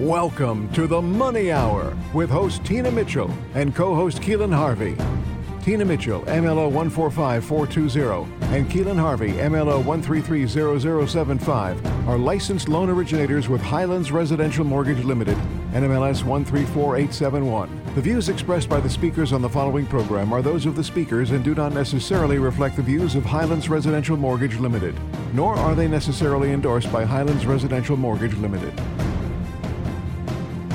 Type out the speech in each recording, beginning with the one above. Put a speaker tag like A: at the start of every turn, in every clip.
A: Welcome to the Money Hour with host Tina Mitchell and co host Keelan Harvey. Tina Mitchell, MLO 145420, and Keelan Harvey, MLO 1330075, are licensed loan originators with Highlands Residential Mortgage Limited, NMLS 134871. The views expressed by the speakers on the following program are those of the speakers and do not necessarily reflect the views of Highlands Residential Mortgage Limited, nor are they necessarily endorsed by Highlands Residential Mortgage Limited.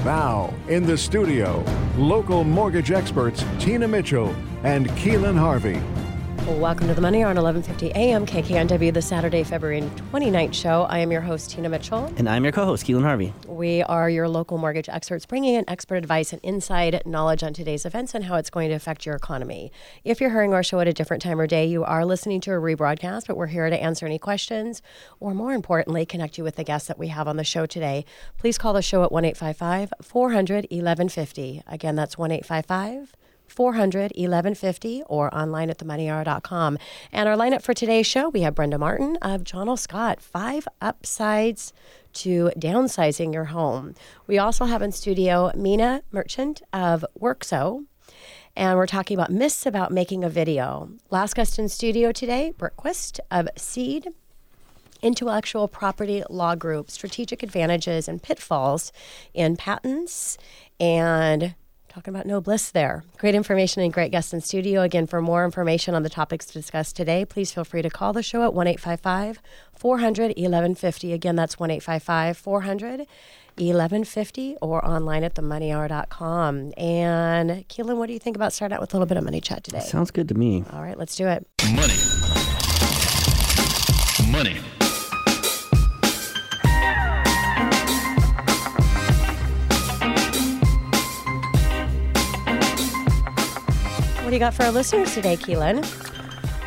A: Now, in the studio, local mortgage experts Tina Mitchell and Keelan Harvey.
B: Welcome to the Money Hour on 1150 AM KKNW, the Saturday, February 29th show. I am your host, Tina Mitchell.
C: And I'm your co host, Keelan Harvey.
B: We are your local mortgage experts bringing in expert advice and inside knowledge on today's events and how it's going to affect your economy. If you're hearing our show at a different time or day, you are listening to a rebroadcast, but we're here to answer any questions or, more importantly, connect you with the guests that we have on the show today. Please call the show at 1-855-400-1150. Again, that's 1 400 1150 or online at themoneyhour.com. And our lineup for today's show, we have Brenda Martin of John L. Scott, five upsides to downsizing your home. We also have in studio Meena Merchant of Werxo. And we're talking about myths about making a video. Last guest in studio today, Brooke Quist of Seed intellectual property law group strategic advantages and pitfalls in patents and talking about no bliss there. Great information and great guests in studio. Again, for more information on the topics discussed today, please feel free to call the show at 1 400 1150. Again, that's 1 400 1150 or online at themoneyhour.com. And Keelan, what do you think about starting out with a little bit of money chat today?
C: Sounds good to me.
B: All right, let's do it.
D: Money. Money.
B: Do you got for our listeners today, Keelan?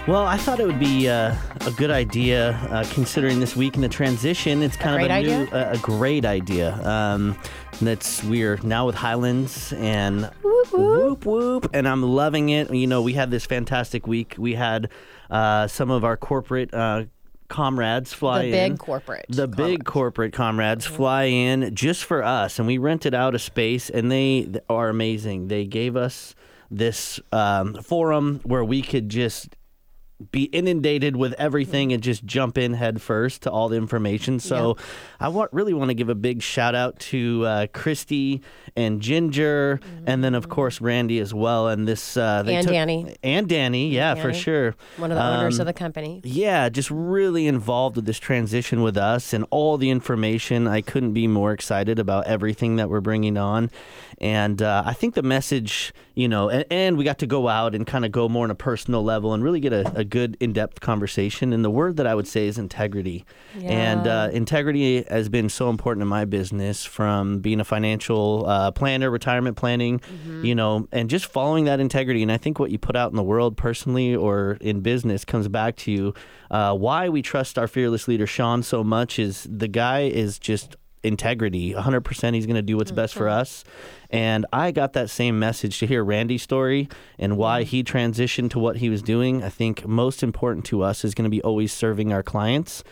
C: Well, I thought it would be uh, a good idea, uh, considering this week in the transition. It's kind
B: great
C: of a new, uh, a great idea. Um, that's we're now with Highlands and
B: Whoop, whoop.
C: whoop whoop, and I'm loving it. You know, we had this fantastic week. We had uh, some of our corporate. Uh, comrades fly
B: The
C: in
B: big corporate
C: the big corporate comrades fly in just for us and we rented out a space and they are amazing they gave us this um, forum where we could just be inundated with everything and just jump in head first to all the information. So I want, really want to give a big shout out to uh, Christy and Ginger, and then of course Randy as well. And this uh, they
B: And
C: took-
B: Danny.
C: and Danny, yeah, for
B: Danny,
C: sure.
B: One of the owners
C: Um,
B: of the company.
C: yeah, just really involved with this transition with us and all the information. I couldn't be more excited about everything that we're bringing on. And uh, I think the message, you know, and, and we got to go out and kind of go more on a personal level and really get a, a good in depth conversation. And the word that I would say is integrity. And
B: Yeah.
C: uh, integrity has been so important in my business from being a financial uh, planner, retirement planning,
B: Mm-hmm.
C: you know, and just following that integrity. And I think what you put out in the world personally or in business comes back to you. Uh, why we trust our fearless leader, Sean, so much is the guy is just integrity. 100% he's going to do what's best for us. And i got that same message to hear randy's story and why he transitioned to what he was doing. I think most important to us is going to be always serving our clients.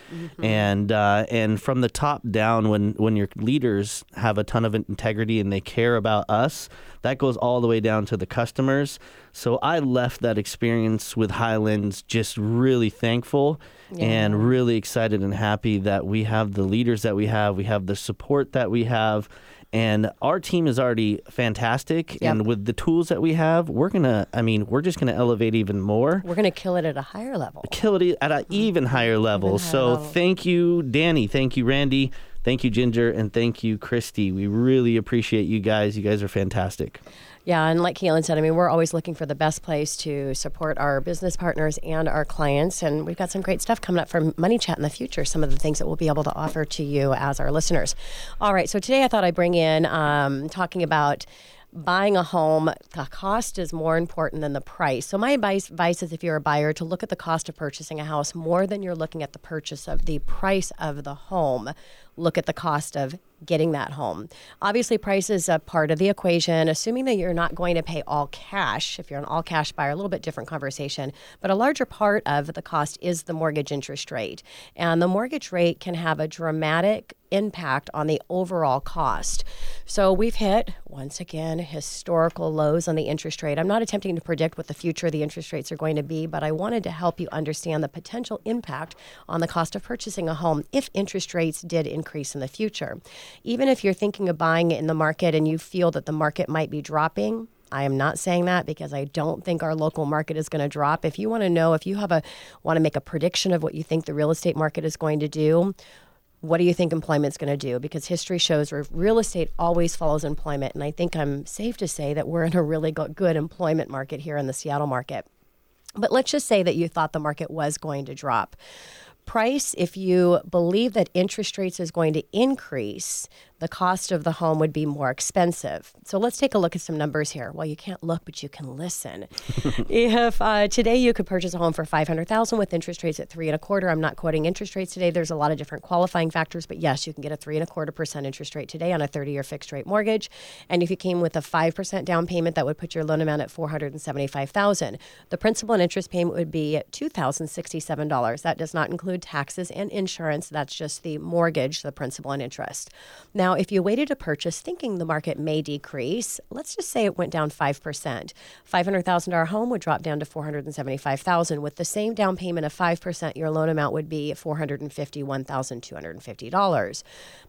C: And uh, and from the top down when when your leaders have a ton of integrity and they care about us that goes all the way down to the customers so i left that experience with highlands just really thankful and really excited and happy that we have the leaders that we have we have the support that we have and our team is already fantastic
B: Yep.
C: and with the tools that we have we're gonna i mean we're just gonna elevate even more
B: We're going to kill it at a higher level.
C: kill it at an even higher level.
B: higher
C: so
B: level.
C: thank you, Danny. Thank you, Randy. Thank you, Ginger, and thank you, Christy. We really appreciate you guys. You guys are fantastic.
B: Yeah, and like Keelan said, I mean, we're always looking for the best place to support our business partners and our clients. And we've got some great stuff coming up for Money Chat in the future, some of the things that we'll be able to offer to you as our listeners. All right, so today I thought I'd bring in um, talking about buying a home, the cost is more important than the price. So my advice, advice is if you're a buyer to look at the cost of purchasing a house more than you're looking at the purchase of the price of the home. Look at the cost of getting that home. Obviously, price is a part of the equation, assuming that you're not going to pay all cash. If you're an all cash buyer, a little bit different conversation. But a larger part of the cost is the mortgage interest rate. And the mortgage rate can have a dramatic impact on the overall cost. So we've hit, once again, historical lows on the interest rate. I'm not attempting to predict what the future of the interest rates are going to be, but I wanted to help you understand the potential impact on the cost of purchasing a home if interest rates did increase in the future even if you're thinking of buying it in the market and you feel that the market might be dropping, I am not saying that because I don't think our local market is going to drop. If you want to know, if you have a want to make a prediction of what you think the real estate market is going to do, what do you think employment's going to do? Because history shows real estate always follows employment, and I think I'm safe to say that we're in a really good employment market here in the Seattle market. But let's just say that you thought the market was going to drop price, if you believe that interest rates is going to increase, the cost of the home would be more expensive. So let's take a look at some numbers here. Well, you can't look, but you can listen. if uh, today you could purchase a home for five hundred thousand with interest rates at three and a quarter, I'm not quoting interest rates today. There's a lot of different qualifying factors, but yes, you can get a three and a quarter percent interest rate today on a 30-year fixed rate mortgage. And if you came with a five percent down payment, that would put your loan amount at four hundred and seventy-five thousand. The principal and interest payment would be two thousand sixty-seven dollars. That does not include taxes and insurance. That's just the mortgage, the principal and interest. Now if you waited to purchase thinking the market may decrease, let's just say it went down 5%. $500,000 home would drop down to 475,000 with the same down payment of 5%, your loan amount would be $451,250.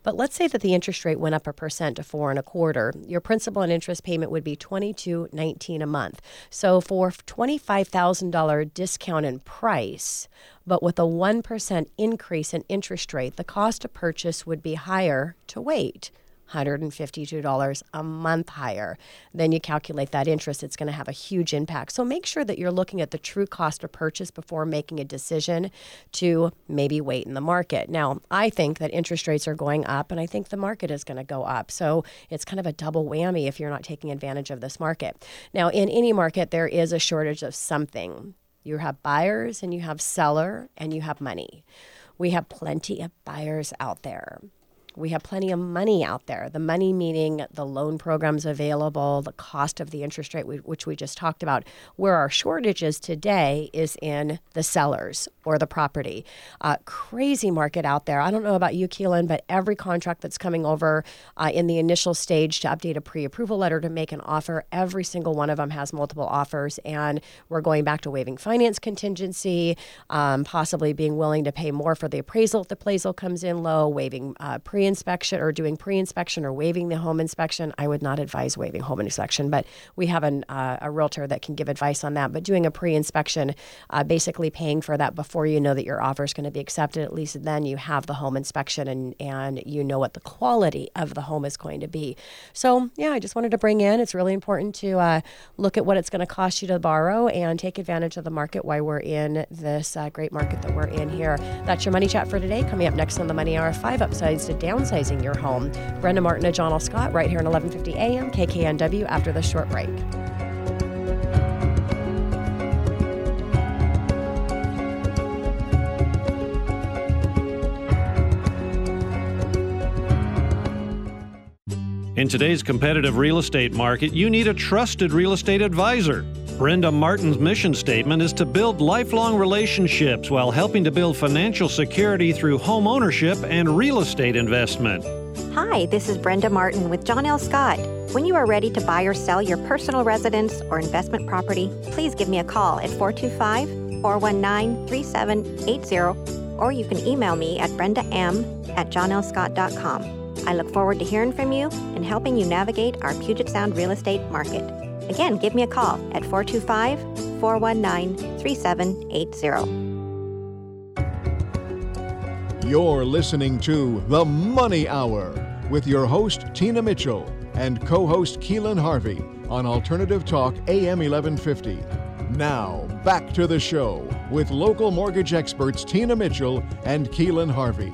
B: But let's say that the interest rate went up a percent to 4 and a quarter. Your principal and interest payment would be 22.19 a month. So for $25,000 discount in price, but with a 1% increase in interest rate, the cost to purchase would be higher to wait. $152 a month higher. Then you calculate that interest, it's going to have a huge impact. So make sure that you're looking at the true cost of purchase before making a decision to maybe wait in the market. Now, I think that interest rates are going up and I think the market is going to go up. So it's kind of a double whammy if you're not taking advantage of this market. Now, in any market, there is a shortage of something. You have buyers and you have seller and you have money. We have plenty of buyers out there. We have plenty of money out there. The money meaning the loan programs available, the cost of the interest rate, which we just talked about. Where our shortage is today is in the sellers or the property. Uh, crazy market out there. I don't know about you, Keelan, but every contract that's coming over uh, in the initial stage to update a pre approval letter to make an offer, every single one of them has multiple offers. And we're going back to waiving finance contingency, um, possibly being willing to pay more for the appraisal if the appraisal comes in low, waiving uh, pre inspection or doing pre inspection or waiving the home inspection. I would not advise waiving home inspection, but we have an, uh, a realtor that can give advice on that. But doing a pre inspection, uh, basically paying for that before you know that your offer is going to be accepted, at least then you have the home inspection and, and you know what the quality of the home is going to be. So, yeah, I just wanted to bring in, it's really important to uh, look at what it's going to cost you to borrow and take advantage of the market while we're in this uh, great market that we're in here. That's your money chat for today. Coming up next on the Money Hour, five upsides to down downsizing your home. Brenda Martin and John L. Scott right here on 1150 AM KKNW after this short break.
D: In today's competitive real estate market, you need a trusted real estate advisor. Brenda Martin's mission statement is to build lifelong relationships while helping to build financial security through home ownership and real estate investment.
E: Hi, this is Brenda Martin with John L. Scott. When you are ready to buy or sell your personal residence or investment property, please give me a call at 425 419 3780 or you can email me at brendam at johnlscott.com. I look forward to hearing from you and helping you navigate our Puget Sound real estate market. Again, give me a call at 425 419 3780.
A: You're listening to The Money Hour with your host, Tina Mitchell, and co host Keelan Harvey on Alternative Talk AM 1150. Now, back to the show with local mortgage experts Tina Mitchell and Keelan Harvey.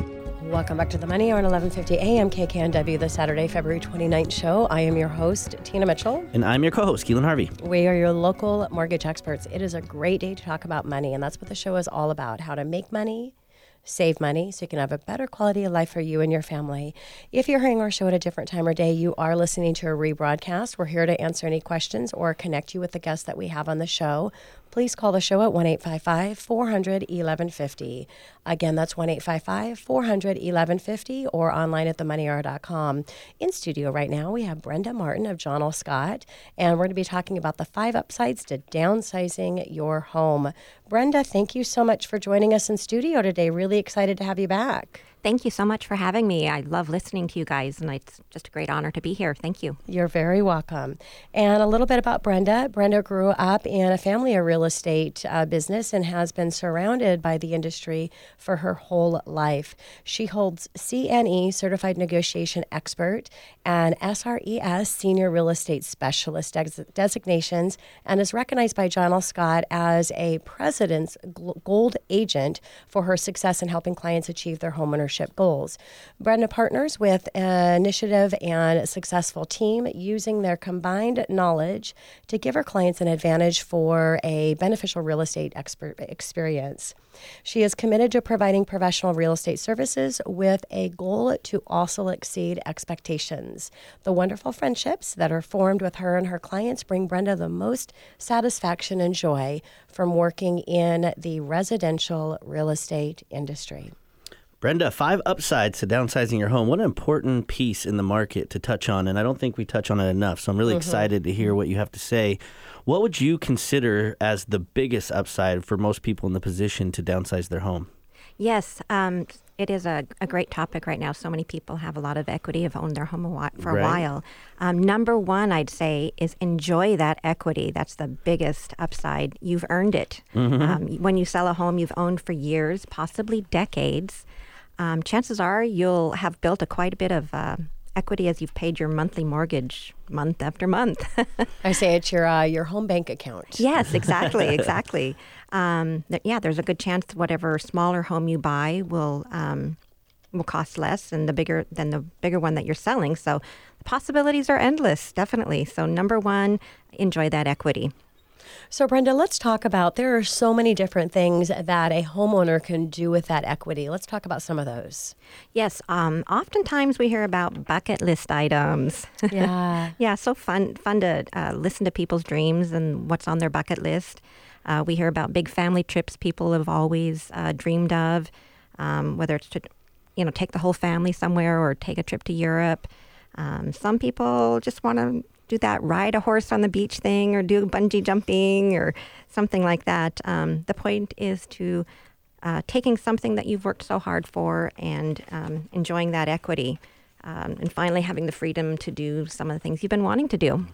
B: Welcome back to the Money Hour on 1150 AM KKNW, the Saturday, February 29th show. I am your host, Tina Mitchell.
C: And I'm your co host, Keelan Harvey.
B: We are your local mortgage experts. It is a great day to talk about money, and that's what the show is all about how to make money, save money so you can have a better quality of life for you and your family. If you're hearing our show at a different time or day, you are listening to a rebroadcast. We're here to answer any questions or connect you with the guests that we have on the show. Please call the show at 1 855 400 1150. Again, that's 1 855 400 1150 or online at themoneyhour.com. In studio right now, we have Brenda Martin of John L. Scott, and we're going to be talking about the five upsides to downsizing your home. Brenda, thank you so much for joining us in studio today. Really excited to have you back.
E: Thank you so much for having me. I love listening to you guys, and it's just a great honor to be here. Thank you.
B: You're very welcome. And a little bit about Brenda. Brenda grew up in a family of real estate uh, business and has been surrounded by the industry for her whole life. She holds CNE Certified Negotiation Expert and SRES Senior Real Estate Specialist des- designations and is recognized by John L. Scott as a President's Gold Agent for her success in helping clients achieve their homeownership goals. Brenda partners with an initiative and a successful team using their combined knowledge to give her clients an advantage for a beneficial real estate expert experience. She is committed to providing professional real estate services with a goal to also exceed expectations. The wonderful friendships that are formed with her and her clients bring Brenda the most satisfaction and joy from working in the residential real estate industry.
C: Brenda, five upsides to downsizing your home. What an important piece in the market to touch on, and I don't think we touch on it enough. So I'm really mm-hmm. excited to hear what you have to say. What would you consider as the biggest upside for most people in the position to downsize their home?
E: Yes, um, it is a, a, great topic right now. So many people have a lot of equity, have owned their home a while, for right. a while. Um, number one, I'd say, is enjoy that equity. That's the biggest upside. You've earned it. Mm-hmm. Um, when you sell a home you've owned for years, possibly decades, um, chances are you'll have built a quite a bit of uh, equity as you've paid your monthly mortgage month after month.
B: I say it's your uh, your home bank account.
E: Yes, exactly, exactly. Um, th- yeah, there's a good chance whatever smaller home you buy will um, will cost less than the bigger than the bigger one that you're selling. So the possibilities are endless, definitely. So number one, enjoy that equity.
B: So, Brenda, let's talk about there are so many different things that a homeowner can do with that equity. Let's talk about some of those.
E: Yes, um, oftentimes we hear about bucket list items.
B: Yeah,
E: yeah, so fun, fun to uh, listen to people's dreams and what's on their bucket list. Uh, we hear about big family trips people have always uh, dreamed of, um, whether it's to, you know, take the whole family somewhere or take a trip to Europe. Um, some people just want to do that ride a horse on the beach thing or do bungee jumping or something like that. Um, the point is to uh, taking something that you've worked so hard for and um, enjoying that equity. Um, and finally having the freedom to do some of the things you've been wanting to do.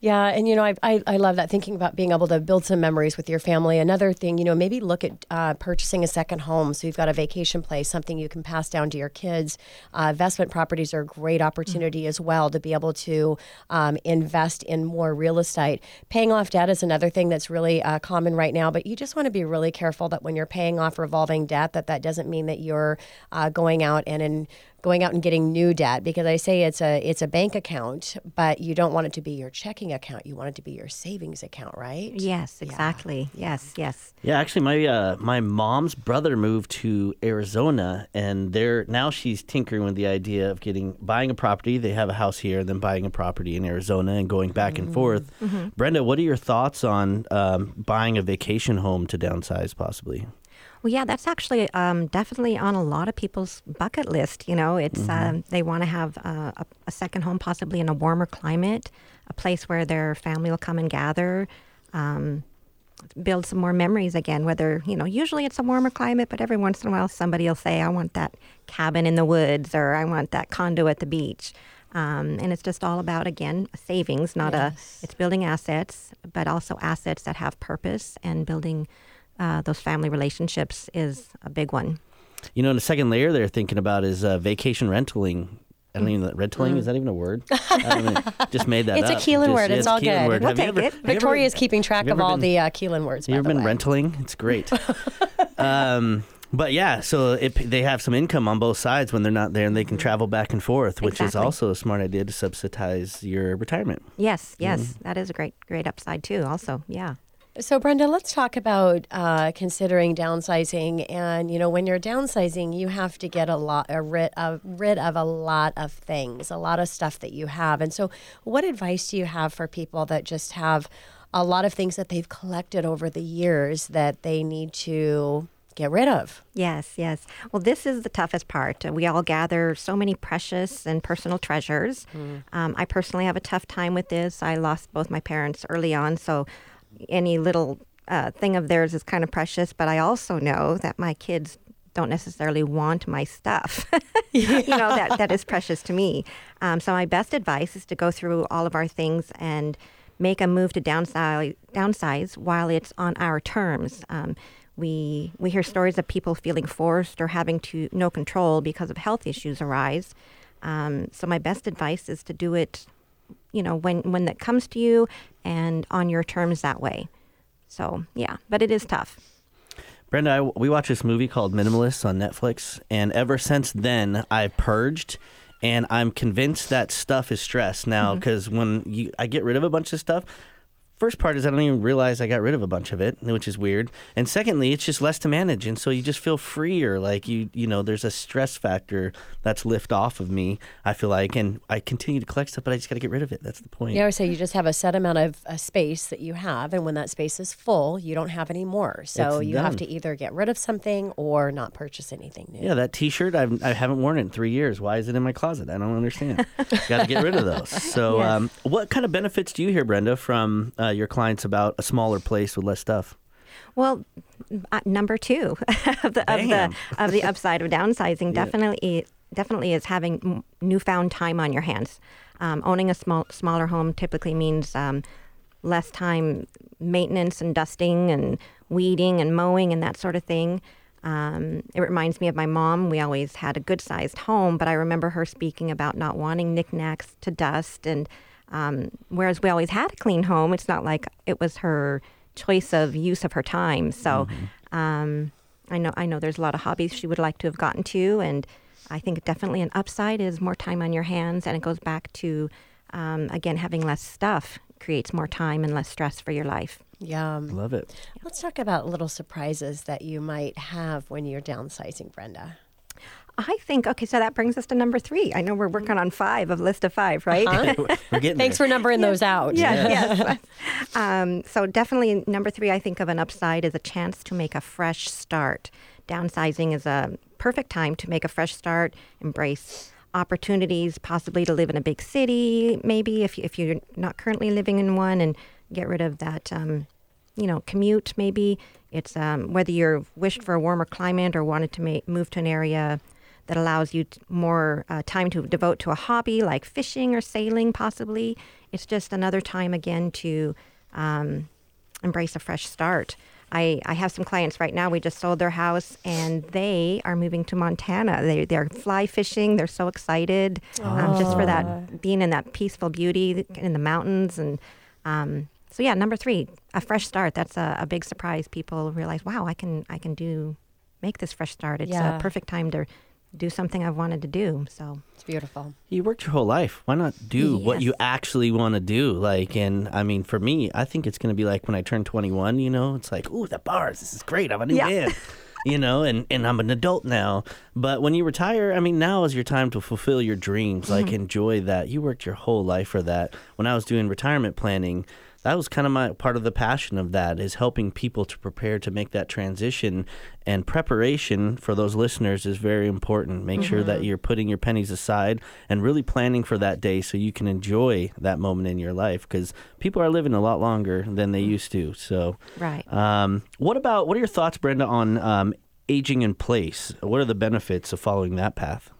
B: Yeah, and you know, I, I, I, love that thinking about being able to build some memories with your family. Another thing, you know, maybe look at uh, purchasing a second home. So you've got a vacation place, something you can pass down to your kids. Uh, investment properties are a great opportunity mm-hmm. as well to be able to um, invest in more real estate. Paying off debt is another thing that's really uh, common right now, but you just want to be really careful that when you're paying off revolving debt, that that doesn't mean that you're uh, going out and in going out and getting new debt because I say it's a it's a bank account, but you don't want it to be your checking account. You want it to be your savings account, right?
E: Yes, exactly. Yeah. Yes, yes.
C: Yeah, actually, my uh, my mom's brother moved to Arizona, and there now she's tinkering with the idea of getting buying a property. They have a house here, and then buying a property in Arizona and going back mm-hmm. and forth. Mm-hmm. Brenda, what are your thoughts on um, buying a vacation home to downsize, possibly?
E: Well, yeah, that's actually um, definitely on a lot of people's bucket list. You know, it's mm-hmm. um, they want to have a, a, second home, possibly in a warmer climate, a place where their family will come and gather, um, build some more memories again. Whether you know, usually it's a warmer climate, but every once in a while somebody will say, "I want that cabin in the woods," or "I want that condo at the beach." Um, and it's just all about again savings, not yes. a. It's building assets, but also assets that have purpose and building uh, those family relationships is a big one.
C: You know, the second layer they're thinking about is uh, vacation rentaling. I don't even rentaling. Mm. Is that even a word? I just made that
B: it's
C: up.
B: a Keelan
C: just,
B: word. It's all good.
E: Word. We'll take
B: ever,
E: it.
B: Victoria's keeping track of all been, the uh, Keelan words.
C: You ever been
B: way.
C: rentaling? It's great. um, but yeah, so it, they have some income on both sides when they're not there, and they can mm-hmm. travel back and forth, which exactly. is also a smart idea to subsidize your retirement.
E: Yes, yes, mm that is a great, great upside too. Also, yeah.
B: So, Brenda, let's talk about uh, considering downsizing. And you know, when you're downsizing, you have to get a lot a rid of rid of a lot of things, a lot of stuff that you have. And so, what advice do you have for people that just have a lot of things that they've collected over the years that they need to get rid of?
E: Yes, yes. Well, this is the toughest part. We all gather so many precious and personal treasures. Mm. Um, I personally have a tough time with this. I lost both my parents early on, so any little uh, thing of theirs is kind of precious. But I also know that my kids don't necessarily want my stuff. yeah. You know that that is precious to me. Um, so my best advice is to go through all of our things and make a move to downsize, downsize while it's on our terms. Um, we we hear stories of people feeling forced or having to no control because of health issues arise. Um, so my best advice is to do it, you know, when when that comes to you and on your terms that way. So yeah, but it is tough.
C: Brenda, I, we watched this movie called Minimalists on Netflix, and ever since then, I purged and I'm convinced that stuff is stress now because mm-hmm. when you I get rid of a bunch of stuff, first part is I don't even realize I got rid of a bunch of it, which is weird. And secondly, it's just less to manage, and so you just feel freer. Like you, you know, there's a stress factor that's lift off of me. I feel like, and I continue to collect stuff, but I just got to get rid of it. That's the point.
B: Yeah, I would say you just have a set amount of uh, space that you have, and when that space is full, you don't have any more. So it's you done. have to either get rid of something or not purchase anything new.
C: Yeah, that T-shirt I've, I haven't worn it in three years. Why is it in my closet? I don't understand. got to get rid of those. So, yes. um, what kind of benefits do you hear, Brenda, from uh, your clients about a smaller place with less stuff?
E: Well, uh, number two of the of the of the upside of downsizing yeah. definitely definitely is having newfound time on your hands. Um, owning a small smaller home typically means um, less time maintenance and dusting and weeding and mowing and that sort of thing. Um, it reminds me of my mom. We always had a good sized home, but I remember her speaking about not wanting knickknacks to dust and um, whereas we always had a clean home, it's not like it was her choice of use of her time. So mm-hmm. um, I know I know there's a lot of hobbies she would like to have gotten to, and I think definitely an upside is more time on your hands, and it goes back to um, again having less stuff creates more time and less stress for your life.
B: Yeah,
C: love it.
B: Let's talk about little surprises that you might have when you're downsizing, Brenda.
E: I think okay, so that brings us to number three. I know we're working on five of list of five, right?
C: Uh-huh. we're getting
B: Thanks
C: there.
B: for numbering
E: yeah.
B: those out.
E: Yeah, yes. um, so definitely number three, I think of an upside is a chance to make a fresh start. Downsizing is a perfect time to make a fresh start, embrace opportunities, possibly to live in a big city, maybe if if you're not currently living in one, and get rid of that. Um, you know, commute maybe. It's um, whether you're wished for a warmer climate or wanted to ma- move to an area that allows you more uh, time to devote to a hobby like fishing or sailing, possibly. It's just another time again to um, embrace a fresh start. I, I have some clients right now. We just sold their house and they are moving to Montana. They, they're fly fishing. They're so excited um, just for that being in that peaceful beauty in the mountains. And um, so, yeah, number three, a fresh start. That's a, a, big surprise. People realize, wow, I can I can do make this fresh start. It's yeah. a perfect time to do something I've wanted to do. So
B: it's beautiful.
C: You worked your whole life. Why not do yes. what you actually want to do? Like, and I mean, for me, I think it's going to be like when I turn 21, you know, it's like, ooh, the bars, this is great. I'm a new yeah. man. you know, and, and I'm an adult now. But when you retire, I mean, now is your time to fulfill your dreams. Like, mm-hmm. enjoy that. You worked your whole life for that. When I was doing retirement planning, that was kind of my part of the passion of that is helping people to prepare to make that transition. And preparation for those listeners is very important. Make mm-hmm. sure that mm-hmm. you're putting your pennies aside and really planning for that day so you can enjoy that moment in your life because people are living a lot longer than they used to. So
E: right.
C: um, what about what are your thoughts brenda on um, aging in place? What are the benefits of following that path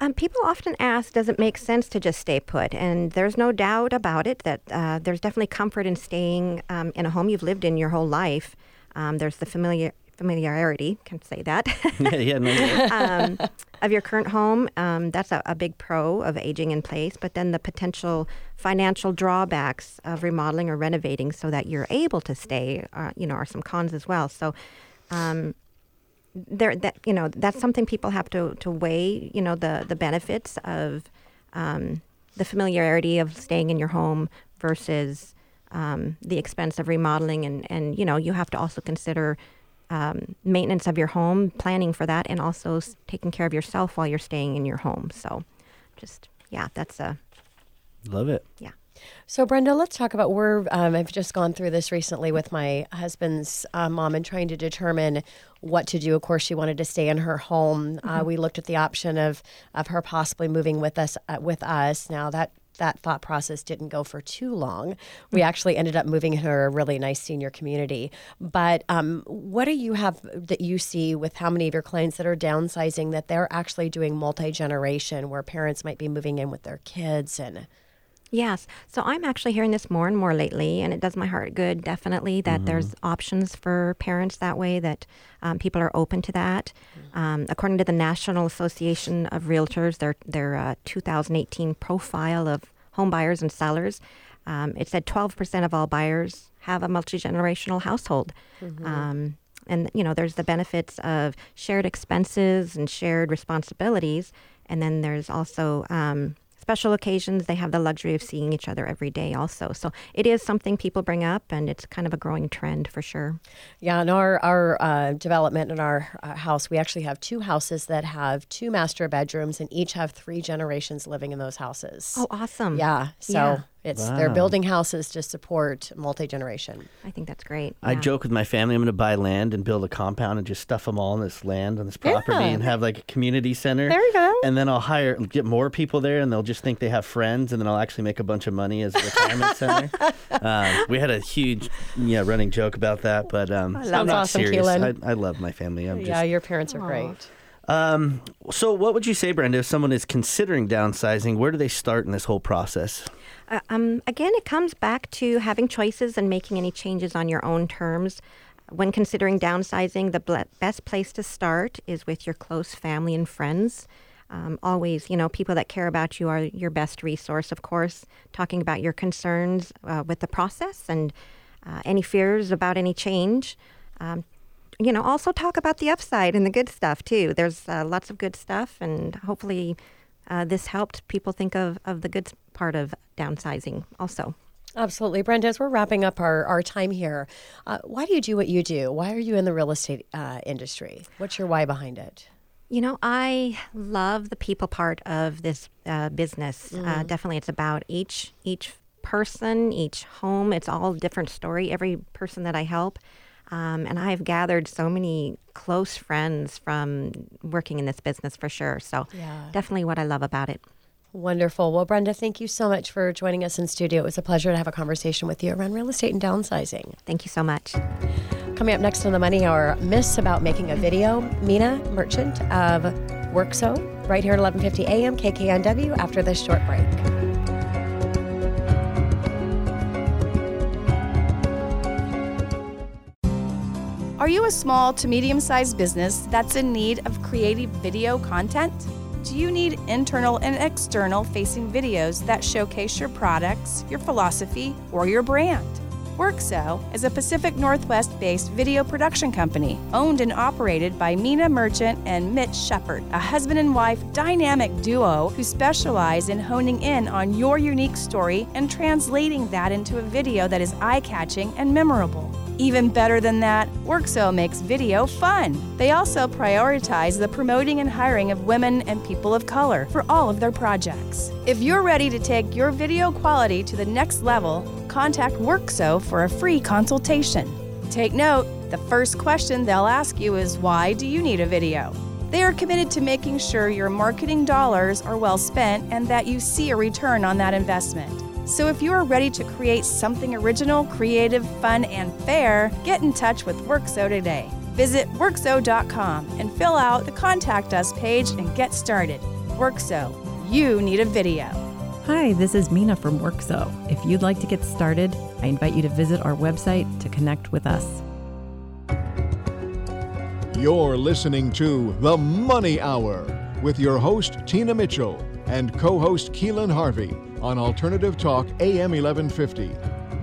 E: um, people often ask, does it make sense to just stay put? And there's no doubt about it that uh, there's definitely comfort in staying um, in a home you've lived in your whole life. Um, there's the familiar familiarity, can say that,
C: yeah, yeah, um,
E: of your current home. Um, that's a, a, big pro of aging in place. But then the potential financial drawbacks of remodeling or renovating so that you're able to stay, uh, you know, are some cons as well. So um, there that you know that's something people have to to weigh you know the the benefits of um, the familiarity of staying in your home versus um, the expense of remodeling, and and you know you have to also consider um, maintenance of your home, planning for that, and also s- taking care of yourself while you're staying in your home. So, just yeah, that's a
C: Love it.
E: yeah.
B: So, Brenda, let's talk about. We're um, I've just gone through this recently with my husband's uh, mom and trying to determine what to do. Of course, she wanted to stay in her home. Uh, we looked at the option of of her possibly moving with us uh, with us. Now that that thought process didn't go for too long. We actually ended up moving her a really nice senior community. But um, what do you have that you see with how many of your clients that are downsizing that they're actually doing multi generation, where parents might be moving in with their kids and
E: Yes. So I'm actually hearing this more and more lately, and it does my heart good, definitely, that there's options for parents that way, that um, people are open to that. Um, according to the National Association of Realtors, their, their uh, 2018 profile of home buyers and sellers, um, it said 12% of all buyers have a multi generational household. Um, and, you know, there's the benefits of shared expenses and shared responsibilities. And then there's also um, special occasions, they have the luxury of seeing each other every day also. So it is something people bring up, and it's kind of a growing trend for sure.
B: Yeah, in our our uh, development in our uh, house, we actually have two houses that have two master bedrooms, and each have three generations living in those houses.
E: Oh, awesome.
B: yeah. So
E: Yeah.
B: it's they're building houses to support multi generation.
E: I think that's great.
C: I joke with my family, I'm going to buy land and build a compound and just stuff them all on this land, on this property,
B: Yeah.
C: and have like a community center.
B: There you go.
C: And then I'll hire, get more people there, and they'll just think they have friends, and then I'll actually make a bunch of money as a retirement center. Um, we had a huge, yeah, running joke about that, but um, I'm not
B: awesome,
C: serious.
B: Keelan.
C: I, I love my family. I'm
B: yeah,
C: just.
B: your parents are great.
C: Um, so, what would you say, Brenda, if someone is considering downsizing? Where do they start in this whole process?
E: Uh, um, again, it comes back to having choices and making any changes on your own terms. When considering downsizing, the ble- best place to start is with your close family and friends. Um, always, you know, people that care about you are your best resource, of course. Talking about your concerns uh, with the process and uh, any fears about any change. Um, you know, also talk about the upside and the good stuff too. There's uh, lots of good stuff, and hopefully, uh, this helped people think of, of the good part of downsizing also.
B: Absolutely, Brenda. As we're wrapping up our, our time here, uh, why do you do what you do? Why are you in the real estate uh, industry? What's your why behind it?
E: You know, I love the people part of this uh, business. Uh, definitely, it's about each each person, each home. It's all a different story. Every person that I help, um, and I've gathered so many close friends from working in this business for sure. So,
B: Yeah.
E: definitely what I love about it.
B: Wonderful. Well, Brenda, thank you so much for joining us in studio. It was a pleasure to have a conversation with you around real estate and downsizing.
E: Thank you so much.
B: Coming up next on the Money Hour, myths about making a video. Meena Merchant of Werxo, right here at 11:50 a.m. KKNW. After this short break.
F: Are you a small to medium sized business that's in need of creative video content? Do you need internal and external facing videos that showcase your products, your philosophy, or your brand? Werxo is a Pacific Northwest based video production company owned and operated by Meena Merchant and Mitch Shepard, a husband and wife dynamic duo who specialize in honing in on your unique story and translating that into a video that is eye catching and memorable. Even better than that, Werxo makes video fun. They also prioritize the promoting and hiring of women and people of color for all of their projects. If you're ready to take your video quality to the next level, contact Werxo for a free consultation. Take note, the first question they'll ask you is why do you need a video? They are committed to making sure your marketing dollars are well spent and that you see a return on that investment. So if you are ready to create something original, creative, fun, and fair, get in touch with Werxo today. Visit Werxo.com and fill out the Contact Us page and get started. Werxo, you need a video.
G: Hi, this is Meena from Werxo. If you'd like to get started, I invite you to visit our website to connect with us.
A: You're listening to The Money Hour with your host, Tina Mitchell, and co host Keelan Harvey on Alternative Talk AM 1150.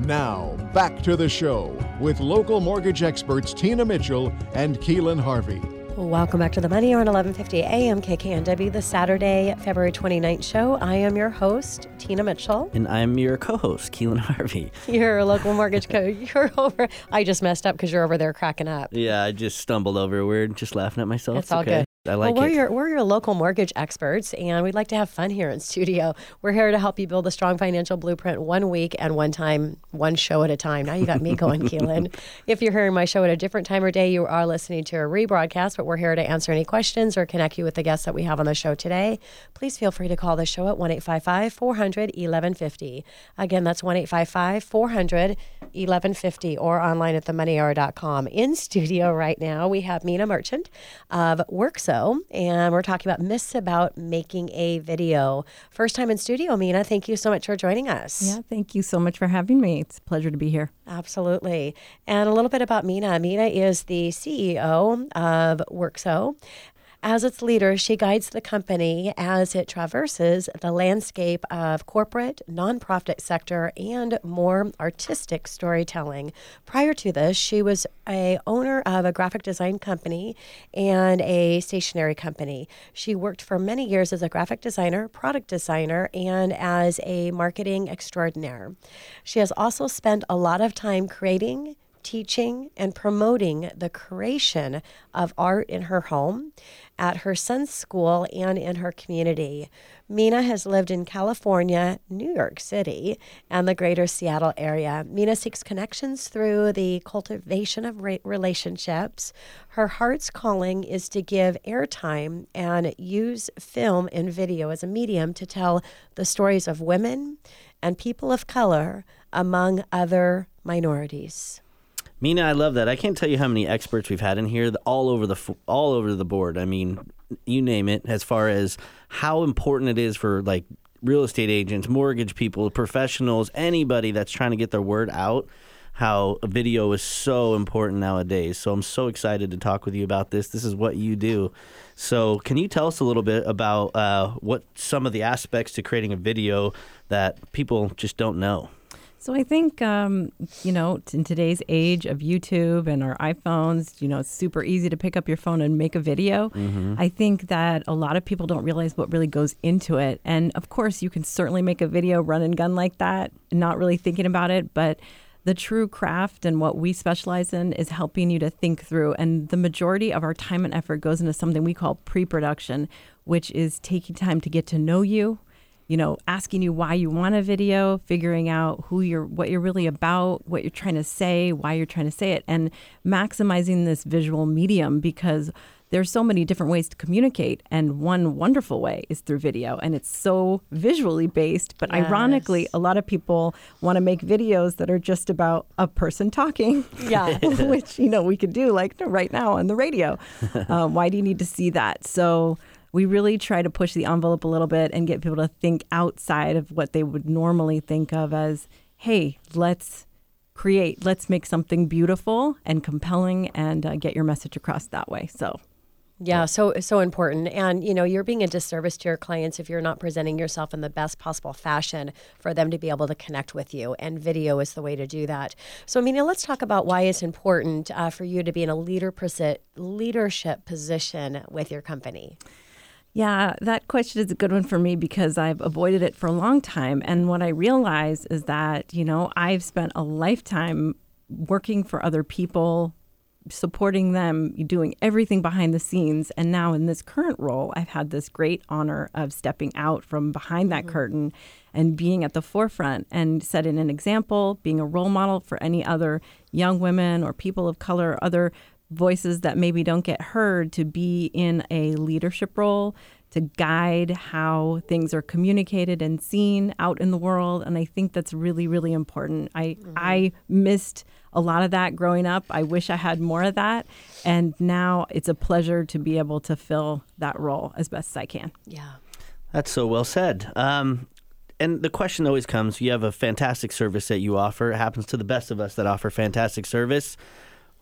A: Now, back to the show with local mortgage experts Tina Mitchell and Keelan Harvey.
B: Welcome back to the Money on 1150 AM KKNW, the Saturday, February 29th show. I am your host, Tina Mitchell.
C: And I'm your co-host, Keelan Harvey.
B: You're a local mortgage co. You're over. I just messed up because you're over there cracking up.
C: Yeah, I just stumbled over a word, just laughing at myself.
B: It's all
C: okay. I like
B: well, we're
C: it.
B: Your, we're your local mortgage experts, and we'd like to have fun here in studio. We're here to help you build a strong financial blueprint one week and one time, one show at a time. Now you got me going, Keelan. If you're hearing my show at a different time or day, you are listening to a rebroadcast, but we're here to answer any questions or connect you with the guests that we have on the show today. Please feel free to call the show at 1 855 400 1150. Again, that's 1 855 400 1150 or online at themoneyhour.com. In studio right now, we have Meena Merchant of Werxo, and we're talking about myths about making a video. First time in studio, Meena. Thank you so much for joining us.
G: Yeah, thank you so much for having me. It's a pleasure to be here.
B: Absolutely. And a little bit about Meena. Meena is the CEO of Werxo. As its leader, she guides the company as it traverses the landscape of corporate, nonprofit sector, and more artistic storytelling. Prior to this, she was a owner of a graphic design company and a stationery company. She worked for many years as a graphic designer, product designer, and as a marketing extraordinaire. She has also spent a lot of time creating teaching and promoting the creation of art in her home, at her son's school, and in her community. Meena has lived in California, New York City, and the greater Seattle area. Meena seeks connections through the cultivation of re- relationships. Her heart's calling is to give airtime and use film and video as a medium to tell the stories of women and people of color, among other minorities.
C: Meena, I love that. I can't tell you how many experts we've had in here, all over the all over the board. I mean, you name it. As far as how important it is for like real estate agents, mortgage people, professionals, anybody that's trying to get their word out. How a video is so important nowadays. So I'm so excited to talk with you about this. This is what you do. So can you tell us a little bit about uh, what some of the aspects to creating a video that people just don't know?
G: So I think, um, you know, in today's age of YouTube and our iPhones, you know, it's super easy to pick up your phone and make a video. I think that a lot of people don't realize what really goes into it. And of course, you can certainly make a video run and gun like that, not really thinking about it. But the true craft and what we specialize in is helping you to think through. And the majority of our time and effort goes into something we call pre production, which is taking time to get to know you you know, asking you why you want a video, figuring out who you're, what you're really about, what you're trying to say, why you're trying to say it, and maximizing this visual medium because there's so many different ways to communicate. And one wonderful way is through video. And it's so visually based. But ironically, a lot of people want to make videos that are just about a person talking.
B: Yeah.
G: which, you know, we could do like right now on the radio. Uh, why do you need to see that? So, we really try to push the envelope a little bit and get people to think outside of what they would normally think of as, hey, let's create, let's make something beautiful and compelling and uh, get your message across that way. So,
B: Yeah, so so important. And you know, you're being a disservice to your clients if you're not presenting yourself in the best possible fashion for them to be able to connect with you. And video is the way to do that. So, Meena, let's talk about why it's important uh, for you to be in a leader leadership position with your company.
G: Yeah, that question is a good one for me because I've avoided it for a long time. And what I realize is that, you know, I've spent a lifetime working for other people, supporting them, doing everything behind the scenes. And now in this current role, I've had this great honor of stepping out from behind that mm-hmm. curtain and being at the forefront and setting an example, being a role model for any other young women or people of color, or other voices that maybe don't get heard to be in a leadership role to guide how things are communicated and seen out in the world and i think that's really really important i i missed a lot of that growing up i wish i had more of that and now it's a pleasure to be able to fill that role as best as i can
B: Yeah.
C: That's so well said. Um, and the question always comes you have a fantastic service that you offer. It happens to the best of us that offer fantastic service.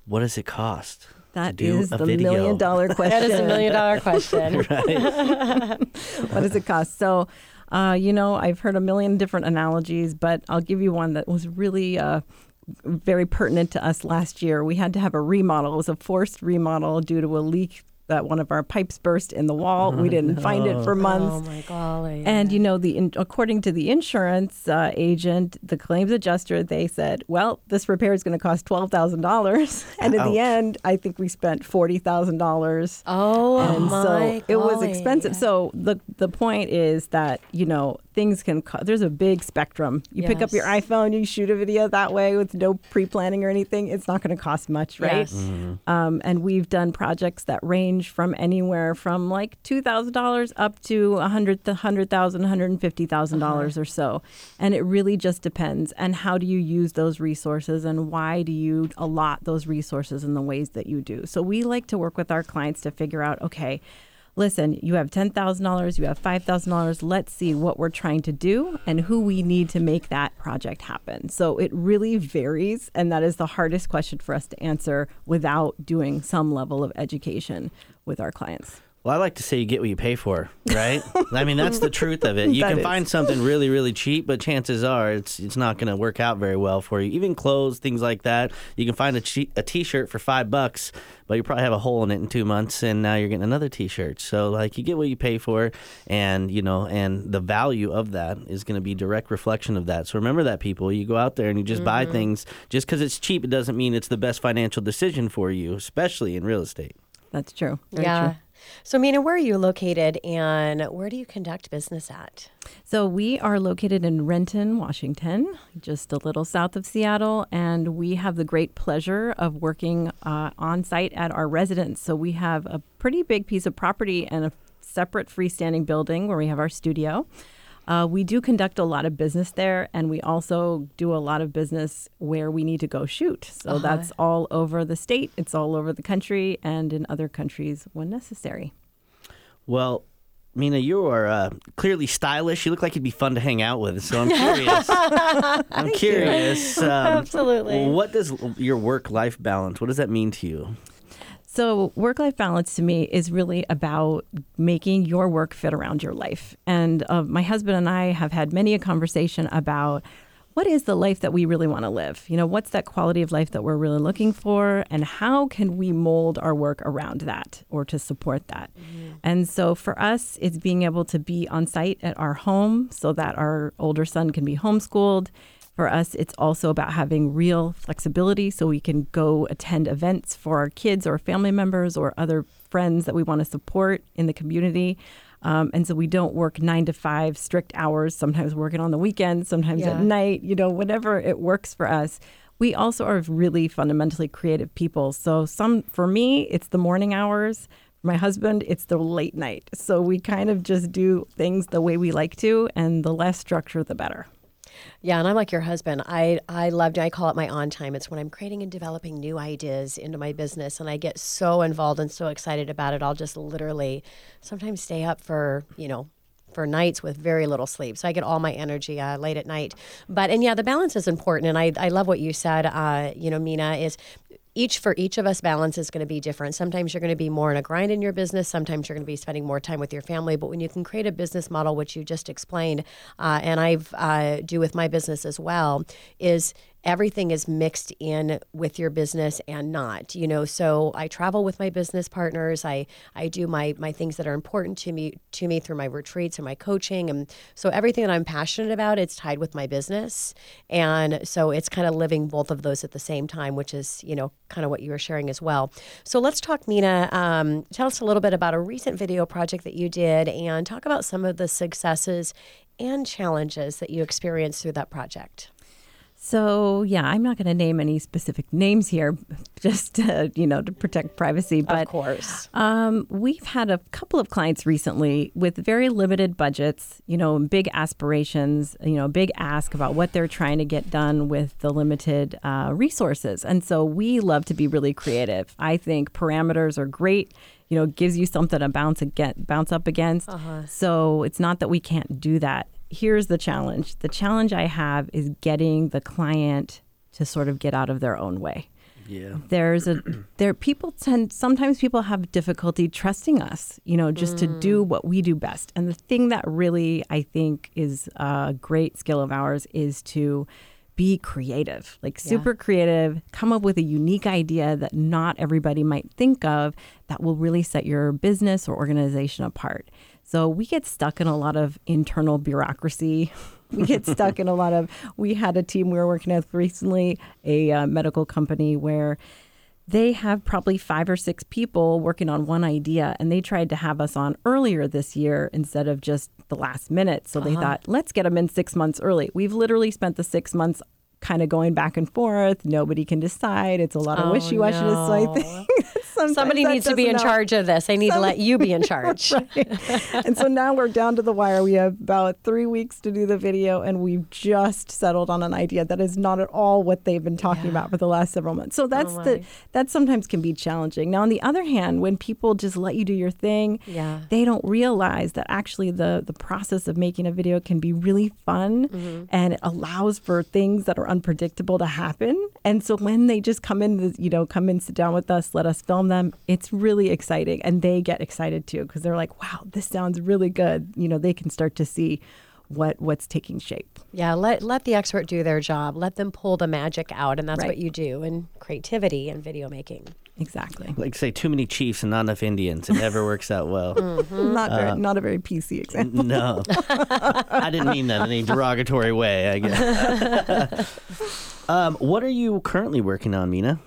C: What does it cost? to
G: That
C: do
G: is
C: a
G: the
C: video?
G: million dollar question
B: That is a million dollar question.
G: what does it cost? So, uh, you know, I've heard a million different analogies, but I'll give you one that was really uh, very pertinent to us last year. We had to have a remodel. It was a forced remodel due to a leak that one of our pipes burst in the wall. we didn't find it for months.
B: Oh my golly.
G: And you know, the in, according to the insurance uh, agent, the claims adjuster, they said, "Well, this repair is going to cost twelve thousand dollars," and in the end, I think we spent forty thousand dollars.
B: oh
G: And
B: my
G: so it was expensive. So the the point is that you know things can. Co- there's a big spectrum. You pick up your iPhone, you shoot a video that way with no pre planning or anything. It's not going to cost much, right?
B: Yes.
G: Um, and we've done projects that range from anywhere from like two thousand dollars up to a hundred, the hundred thousand, hundred and fifty thousand uh-huh. dollars or so. And it really just depends. And how do you use those resources, and why do you allot those resources in the ways that you do? So we like to work with our clients to figure out, okay. Listen, you have $10,000, you have $5,000. Let's see what we're trying to do and who we need to make that project happen. So it really varies. And that is the hardest question for us to answer without doing some level of education with our clients.
C: Well, I like to say you get what you pay for, right? I mean, that's the truth of it. You can
G: is.
C: find something really, really cheap, but chances are it's it's not going to work out very well for you. Even clothes, things like that. You can find a, che- a t-shirt for five bucks, but you probably have a hole in it in two months, and now you're getting another t-shirt. So, like, you get what you pay for, and you know, and the value of that is going to be direct reflection of that. So remember that, people. You go out there and you just buy mm-hmm. things just because it's cheap. It doesn't mean it's the best financial decision for you, especially in real estate.
G: That's true. Very
B: yeah.
G: true.
B: So, Meena, where are you located and where do you conduct business at?
G: So we are located in Renton, Washington, just a little south of Seattle, and we have the great pleasure of working uh, on site at our residence. So we have a pretty big piece of property and a separate freestanding building where we have our studio. Uh, we do conduct a lot of business there, and we also do a lot of business where we need to go shoot. So that's all over the state, it's all over the country, and in other countries when necessary.
C: Well, Meena, you are uh, clearly stylish. You look like you'd be fun to hang out with. So I'm curious. I'm curious. Um,
B: Absolutely.
C: What does your work-life balance? What does that mean to you?
G: So, work life balance to me is really about making your work fit around your life. And uh, my husband and I have had many a conversation about what is the life that we really want to live? You know, what's that quality of life that we're really looking for? And how can we mold our work around that or to support that? And so, for us, it's being able to be on site at our home so that our older son can be homeschooled. For us, it's also about having real flexibility so we can go attend events for our kids or family members or other friends that we want to support in the community. Um, and so we don't work nine to five strict hours, sometimes working on the weekends, sometimes
B: Yeah.
G: at night, you know, whatever it works for us. We also are really fundamentally creative people. So some for me, it's the morning hours. For my husband, it's the late night. So we kind of just do things the way we like to, and the less structure, the better.
B: Yeah, and I'm like your husband. I I love I call it my on time. It's when I'm creating and developing new ideas into my business and I get so involved and so excited about it. I'll just literally sometimes stay up for, you know, for nights with very little sleep. So I get all my energy uh, late at night. But and yeah, the balance is important and I I love what you said uh, you know, Meena is each for each of us balance is going to be different. Sometimes you're going to be more in a grind in your business. Sometimes you're going to be spending more time with your family. But when you can create a business model which you just explained uh, and i've uh, do with my business as well is everything is mixed in with your business and not you know? So i travel with my business partners. I i do my my things that are important to me to me through my retreats and my coaching. And so everything that i'm passionate about it's tied with my business. And so it's kind of living both of those at the same time which is you know kind of what you were sharing as well. So let's talk Meena um, tell us a little bit about a recent video project that you did and talk about some of the successes and challenges that you experienced through that project
G: So yeah, I'm not going to name any specific names here, just to, you know to protect privacy. But
B: of course
G: um, we've had a couple of clients recently with very limited budgets, you know, big aspirations, you know, big ask about what they're trying to get done with the limited uh, resources. And so we love to be really creative. I think parameters are great. You know, gives you something to bounce again, bounce up against. So it's not that we can't do that. Here's the challenge. The challenge I have is getting the client to sort of get out of their own way
C: Yeah.
G: there's a there people tend sometimes people have difficulty trusting us you know just to do mm. what we do best and the thing that really i think is a great skill of ours is to be creative, like super yeah. creative, come up with a unique idea that not everybody might think of that will really set your business or organization apart. So we get stuck in a lot of internal bureaucracy. we get stuck in a lot of. We had a team we were working with recently, a uh, medical company where they have probably five or six people working on one idea and they tried to have us on earlier this year instead of just the last minute so uh-huh. they thought let's get them in six months early we've literally spent the six months kind of going back and forth. Nobody can decide. It's a lot of oh, wishy washy. No. So I think
B: somebody needs to be in charge of this. I need to let you be in charge.
G: and so now we're down to the wire. We have about three weeks to do the video, and we've just settled on an idea that is not at all what they've been talking yeah. about for the last several months. So that's oh the that sometimes can be challenging. Now, on the other hand, when people just let you do your thing, yeah. they don't realize that actually the the process of making a video can be really fun, mm-hmm. and it allows for things that are unpredictable to happen. And so when they just come in, you know, come and sit down with us, let us film them, it's really exciting. And they get excited too because they're like, wow, this sounds really good. You know, they can start to see what what's taking shape.
B: Yeah, let let the expert do their job. Let them pull the magic out, and that's right. what you do in creativity and video making.
G: Exactly.
C: Like say too many chiefs and not enough Indians. It never works out well.
G: mm-hmm. Not very, uh, not a very PC example.
C: No, I didn't mean that in a derogatory way. I guess. um, what are you currently working on, Meena?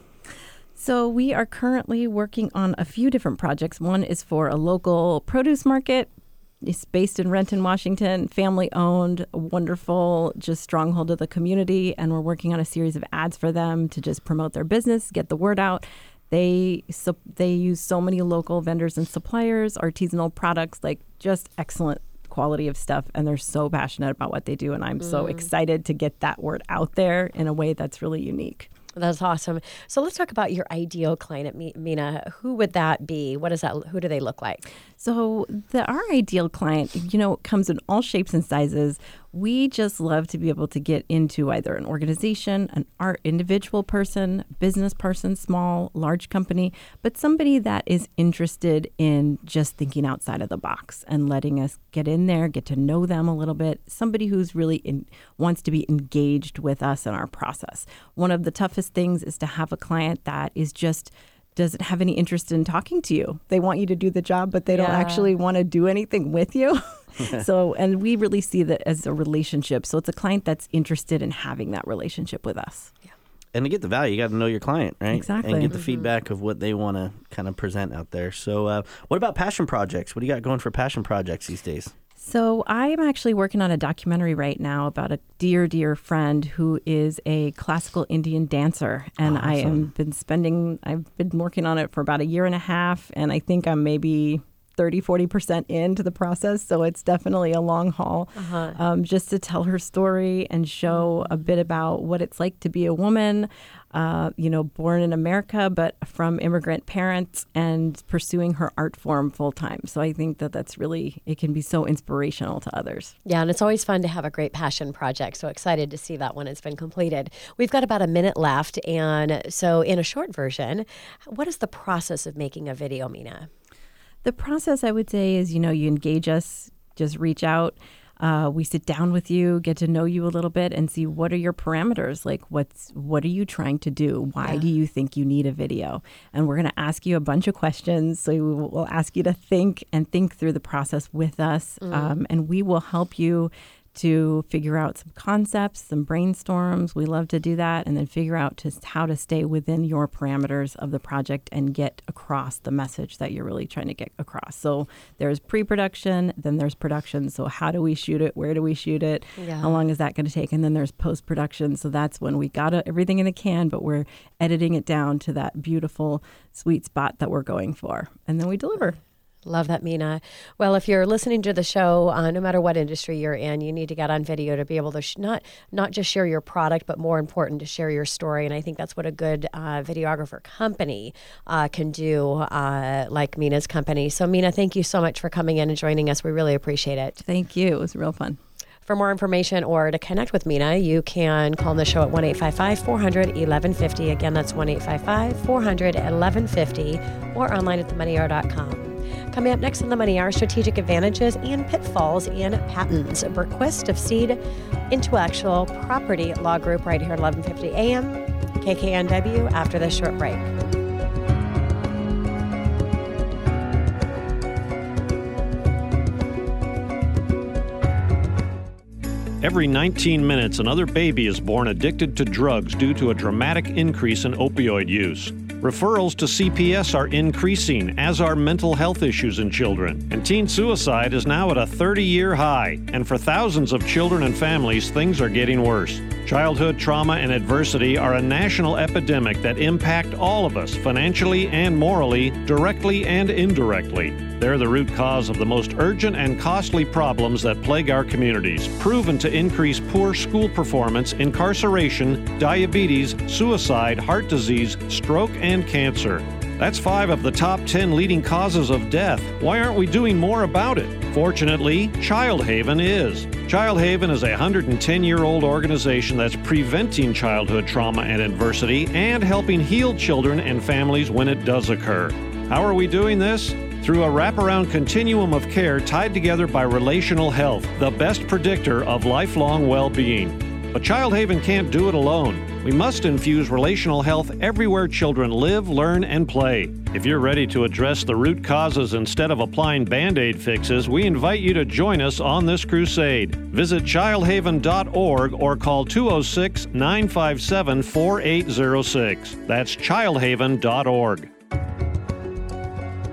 G: So we are currently working on a few different projects. One is for a local produce market. It's based in Renton, Washington, family owned, wonderful, just stronghold of the community. And we're working on a series of ads for them to just promote their business, get the word out. They so they use so many local vendors and suppliers, artisanal products, like just excellent quality of stuff and they're so passionate about what they do and I'm mm. so excited to get that word out there in a way that's really unique.
B: That's awesome. So let's talk about your ideal client, Meena. Who would that be? What is that? Who do they look like?
G: So the our ideal client, you know, comes in all shapes and sizes. We just love to be able to get into either an organization, an art individual person, business person, small, large company, but somebody that is interested in just thinking outside of the box and letting us get in there, get to know them a little bit. Somebody who's really in, wants to be engaged with us in our process. One of the toughest things is to have a client that is just doesn't have any interest in talking to you. They want you to do the job, but they yeah. don't actually want to do anything with you. so, and we really see that as a relationship. So it's a client that's interested in having that relationship with us. Yeah.
C: And to get the value, you got to know your client, right?
G: Exactly.
C: And get the mm-hmm. feedback of what they want to kind of present out there. So, uh, what about passion projects? What do you got going for passion projects these days?
G: So, I am actually working on a documentary right now about a dear, dear friend who is a classical Indian dancer. And awesome. I am been spending, I've been working on it for about a year and a half. And I think I'm maybe 30, 40% into the process. So it's definitely a long haul uh-huh. um, just to tell her story and show a bit about what it's like to be a woman, uh, you know, born in America, but from immigrant parents and pursuing her art form full time. So I think that that's really, it can be so inspirational to others.
B: Yeah, and it's always fun to have a great passion project. So excited to see that when it's been completed. We've got about a minute left. And so, in a short version, what is the process of making a video, Meena?
G: The process, I would say, is you know, you engage us, just reach out. Uh, we sit down with you, get to know you a little bit, and see what are your parameters. Like, what's what are you trying to do? Why yeah. do you think you need a video? And we're going to ask you a bunch of questions. So we'll ask you to think and think through the process with us, mm. um, and we will help you to figure out some concepts, some brainstorms. We love to do that and then figure out just how to stay within your parameters of the project and get across the message that you're really trying to get across. So there's pre-production, then there's production. So how do we shoot it? Where do we shoot it? Yeah. How long is that going to take? And then there's post-production. So that's when we got everything in the can, but we're editing it down to that beautiful sweet spot that we're going for. And then we deliver.
B: Love that, Meena. Well, if you're listening to the show, uh, no matter what industry you're in, you need to get on video to be able to sh- not not just share your product, but more important to share your story. And I think that's what a good uh, videographer company uh, can do, uh, like Meena's company. So, Meena, thank you so much for coming in and joining us. We really appreciate it.
G: Thank you. It was real fun.
B: For more information or to connect with Meena, you can call the show at 1 855 400 1150. Again, that's 1 855 400 1150 or online at themoneyhour.com. Coming up next on the Money Hour, strategic advantages and pitfalls in patents. Brooke Quist of Seed Intellectual Property Law Group right here at 11:50 a.m. KKNW after this short break.
D: Every 19 minutes, another baby is born addicted to drugs due to a dramatic increase in opioid use. Referrals to CPS are increasing, as are mental health issues in children. And teen suicide is now at a 30 year high. And for thousands of children and families, things are getting worse. Childhood trauma and adversity are a national epidemic that impact all of us financially and morally, directly and indirectly. They're the root cause of the most urgent and costly problems that plague our communities, proven to increase poor school performance, incarceration, diabetes, suicide, heart disease, stroke, and cancer. That's five of the top 10 leading causes of death. Why aren't we doing more about it? Fortunately, Child Haven is. Child Haven is a 110 year old organization that's preventing childhood trauma and adversity and helping heal children and families when it does occur. How are we doing this? Through a wraparound continuum of care tied together by relational health, the best predictor of lifelong well being. But Child Haven can't do it alone. We must infuse relational health everywhere children live, learn, and play. If you're ready to address the root causes instead of applying band aid fixes, we invite you to join us on this crusade. Visit childhaven.org or call 206 957 4806. That's childhaven.org.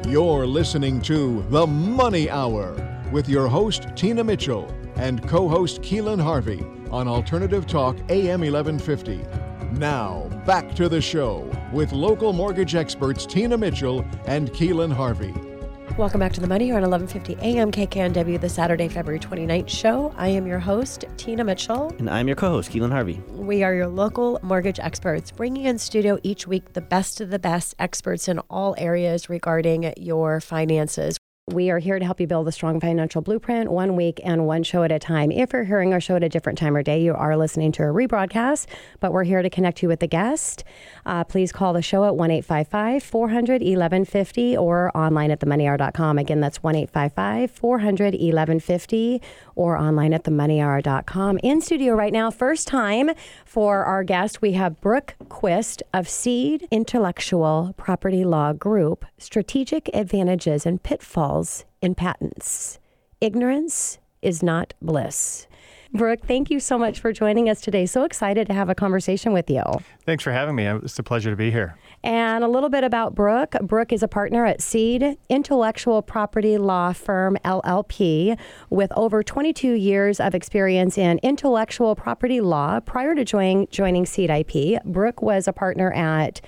A: You're listening to The Money Hour with your host, Tina Mitchell, and co host Keelan Harvey on Alternative Talk AM 1150. Now, back to the show with local mortgage experts Tina Mitchell and Keelan Harvey.
B: Welcome back to the Money Hour on 1150 AM KKNW, the Saturday, February 29th show. I am your host, Tina Mitchell.
C: And I'm your co host, Keelan Harvey.
B: We are your local mortgage experts, bringing in studio each week the best of the best experts in all areas regarding your finances. We are here to help you build a strong financial blueprint one week and one show at a time. If you're hearing our show at a different time or day, you are listening to a rebroadcast, but we're here to connect you with the guest. Uh, please call the show at 1 855 400 1150 or online at themoneyhour.com. Again, that's 1 855 400 1150 or online at themoneyhour.com. In studio right now, first time for our guest, we have Brooke Quist of Seed Intellectual Property Law Group, Strategic Advantages and Pitfalls in patents. Ignorance is not bliss. Brooke, thank you so much for joining us today. So excited to have a conversation with you.
H: Thanks for having me. Uh, it's a pleasure to be here.
B: And a little bit about Brooke. Brooke is a partner at Seed Intellectual Property Law Firm LLP with over 22 years of experience in intellectual property law. Prior to joining, joining Seed IP, Brooke was a partner at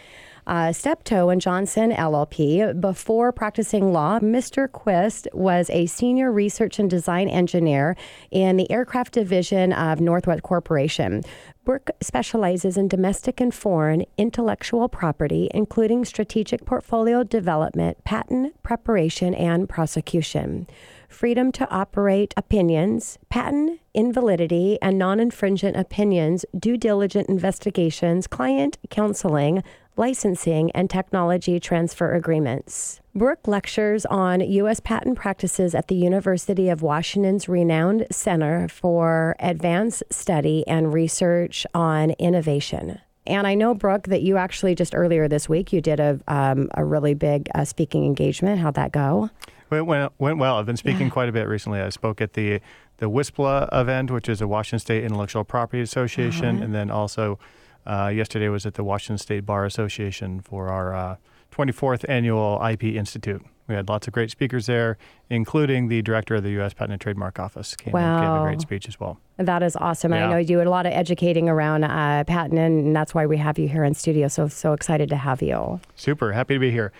B: uh, Steptoe and Johnson LLP. Before practicing law, Mr. Quist was a senior research and design engineer in the aircraft division of Northrop Corporation. Brooke specializes in domestic and foreign intellectual property, including strategic portfolio development, patent preparation, and prosecution freedom to operate opinions, patent invalidity and non infringement opinions, due diligent investigations, client counseling, licensing, and technology transfer agreements. Brooke lectures on U.S. patent practices at the University of Washington's renowned Center for Advanced Study and Research on Innovation. And I know, Brooke, that you actually just earlier this week you did a um, a really big uh, speaking engagement. How'd that go?
H: It went, went well. I've been speaking quite a bit recently. I spoke at the the WISPLA event, which is a Washington State Intellectual Property Association,
B: Uh-huh.
H: and then also uh, yesterday was at the Washington State Bar Association for our uh, 24th annual IP Institute. We had lots of great speakers there, including the director of the U.S. Patent and Trademark Office. Came and gave a great speech as well.
B: That is awesome. I know you do a lot of educating around uh, patent, and that's why we have you here in studio. So so excited to have you.
H: Super happy to be here.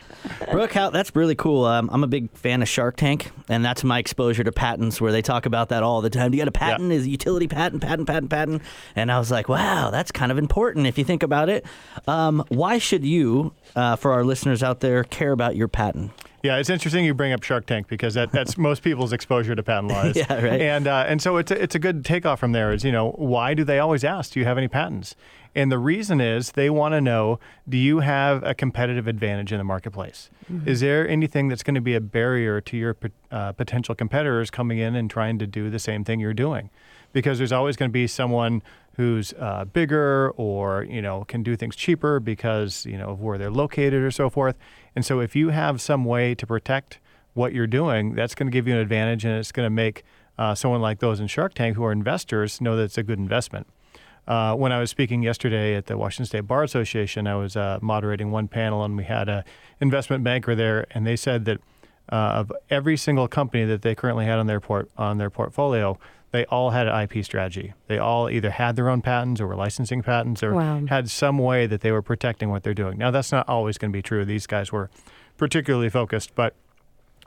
C: Brooke, how, that's really cool. Um, I'm a big fan of Shark Tank, and that's my exposure to patents where they talk about that all the time. Do you got a patent? Is a utility patent, patent, patent, patent? And I was like, wow, that's kind of important if you think about it. Um, why should you, uh, for our listeners out there, care about your patent?
H: Yeah, it's interesting you bring up Shark Tank because that, that's most people's exposure to patent laws.
C: Yeah, right.
H: And uh, and so it's a, it's a good takeoff from there. Is you know why do they always ask? Do you have any patents? And the reason is they want to know: Do you have a competitive advantage in the marketplace? Is there anything that's going to be a barrier to your uh, potential competitors coming in and trying to do the same thing you're doing? Because there's always going to be someone who's uh, bigger or you know can do things cheaper because you know of where they're located or so forth. And so if you have some way to protect what you're doing, that's going to give you an advantage, and it's going to make uh, someone like those in Shark Tank who are investors know that it's a good investment. Uh, when I was speaking yesterday at the Washington State Bar Association, I was uh, moderating one panel, and we had an investment banker there, and they said that uh, of every single company that they currently had on their port on their portfolio, they all had an IP strategy. They all either had their own patents or were licensing patents or
B: Wow.
H: had some way that they were protecting what they're doing. Now, that's not always going to be true. These guys were particularly focused, but